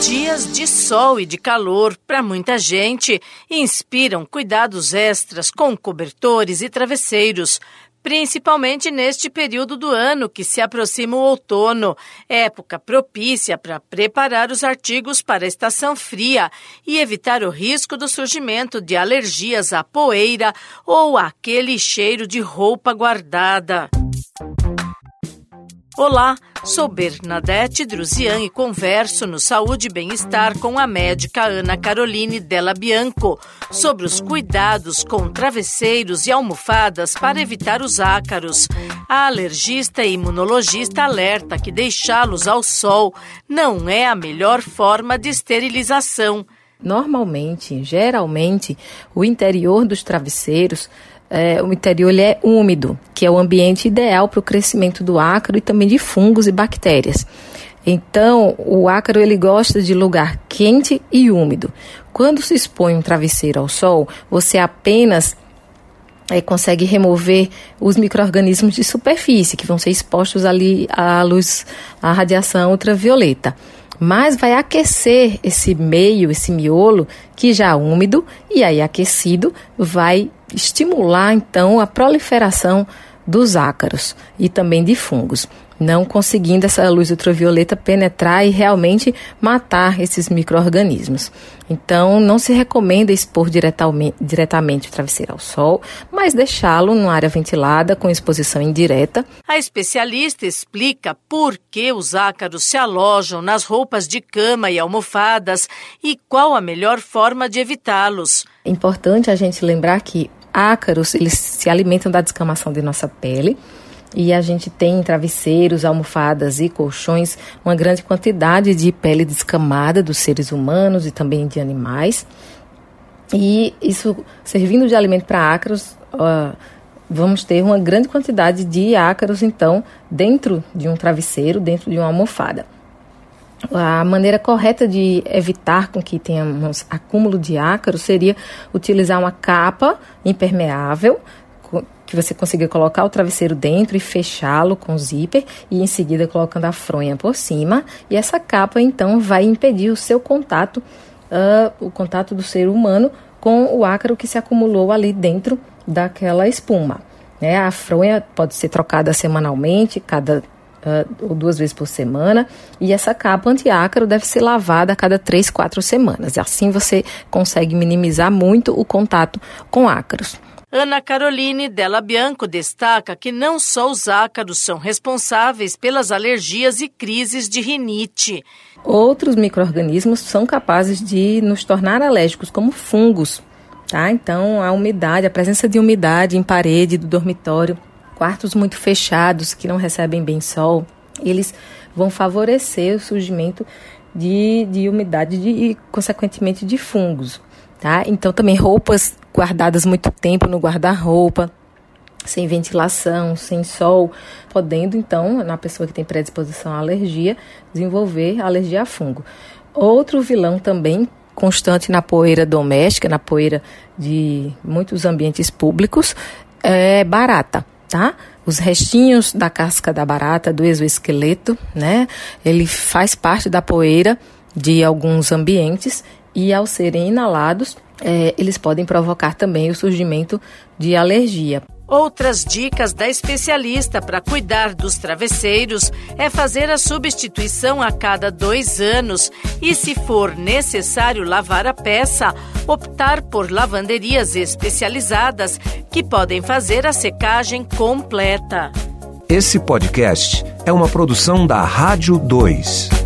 Dias de sol e de calor para muita gente inspiram cuidados extras com cobertores e travesseiros, principalmente neste período do ano que se aproxima o outono, época propícia para preparar os artigos para a estação fria e evitar o risco do surgimento de alergias à poeira ou aquele cheiro de roupa guardada. Olá, sou Bernadette Druzian e converso no Saúde e Bem-Estar com a médica Ana Caroline Della Bianco sobre os cuidados com travesseiros e almofadas para evitar os ácaros. A alergista e imunologista alerta que deixá-los ao sol não é a melhor forma de esterilização. Normalmente, geralmente, o interior dos travesseiros é, o interior é úmido, que é o ambiente ideal para o crescimento do ácaro e também de fungos e bactérias. Então, o ácaro ele gosta de lugar quente e úmido. Quando se expõe um travesseiro ao sol, você apenas é, consegue remover os micro-organismos de superfície que vão ser expostos ali à luz, à radiação ultravioleta mas vai aquecer esse meio, esse miolo que já é úmido e aí aquecido vai estimular então a proliferação dos ácaros e também de fungos não conseguindo essa luz ultravioleta penetrar e realmente matar esses micro-organismos. Então, não se recomenda expor diretamente, o travesseiro ao sol, mas deixá-lo numa área ventilada com exposição indireta. A especialista explica por que os ácaros se alojam nas roupas de cama e almofadas e qual a melhor forma de evitá-los. É importante a gente lembrar que ácaros eles se alimentam da descamação de nossa pele e a gente tem em travesseiros, almofadas e colchões uma grande quantidade de pele descamada dos seres humanos e também de animais. E isso servindo de alimento para ácaros, uh, vamos ter uma grande quantidade de ácaros, então, dentro de um travesseiro, dentro de uma almofada. A maneira correta de evitar com que tenhamos acúmulo de ácaros seria utilizar uma capa impermeável que você consiga colocar o travesseiro dentro e fechá-lo com zíper e em seguida colocando a fronha por cima. E essa capa então vai impedir o seu contato, uh, o contato do ser humano com o ácaro que se acumulou ali dentro daquela espuma. Né? A fronha pode ser trocada semanalmente, cada uh, ou duas vezes por semana, e essa capa anti-ácaro deve ser lavada a cada três, quatro semanas. Assim você consegue minimizar muito o contato com ácaros. Ana Caroline Della Bianco destaca que não só os ácaros são responsáveis pelas alergias e crises de rinite. Outros micro-organismos são capazes de nos tornar alérgicos, como fungos. Tá? Então, a umidade, a presença de umidade em parede do dormitório, quartos muito fechados que não recebem bem sol, eles vão favorecer o surgimento de, de umidade de, e, consequentemente, de fungos. Tá? Então, também roupas guardadas muito tempo no guarda-roupa, sem ventilação, sem sol, podendo então, na pessoa que tem predisposição à alergia, desenvolver alergia a fungo. Outro vilão também constante na poeira doméstica, na poeira de muitos ambientes públicos, é barata, tá? Os restinhos da casca da barata, do exoesqueleto, né? Ele faz parte da poeira de alguns ambientes e ao serem inalados, é, eles podem provocar também o surgimento de alergia. Outras dicas da especialista para cuidar dos travesseiros é fazer a substituição a cada dois anos e, se for necessário lavar a peça, optar por lavanderias especializadas que podem fazer a secagem completa. Esse podcast é uma produção da Rádio 2.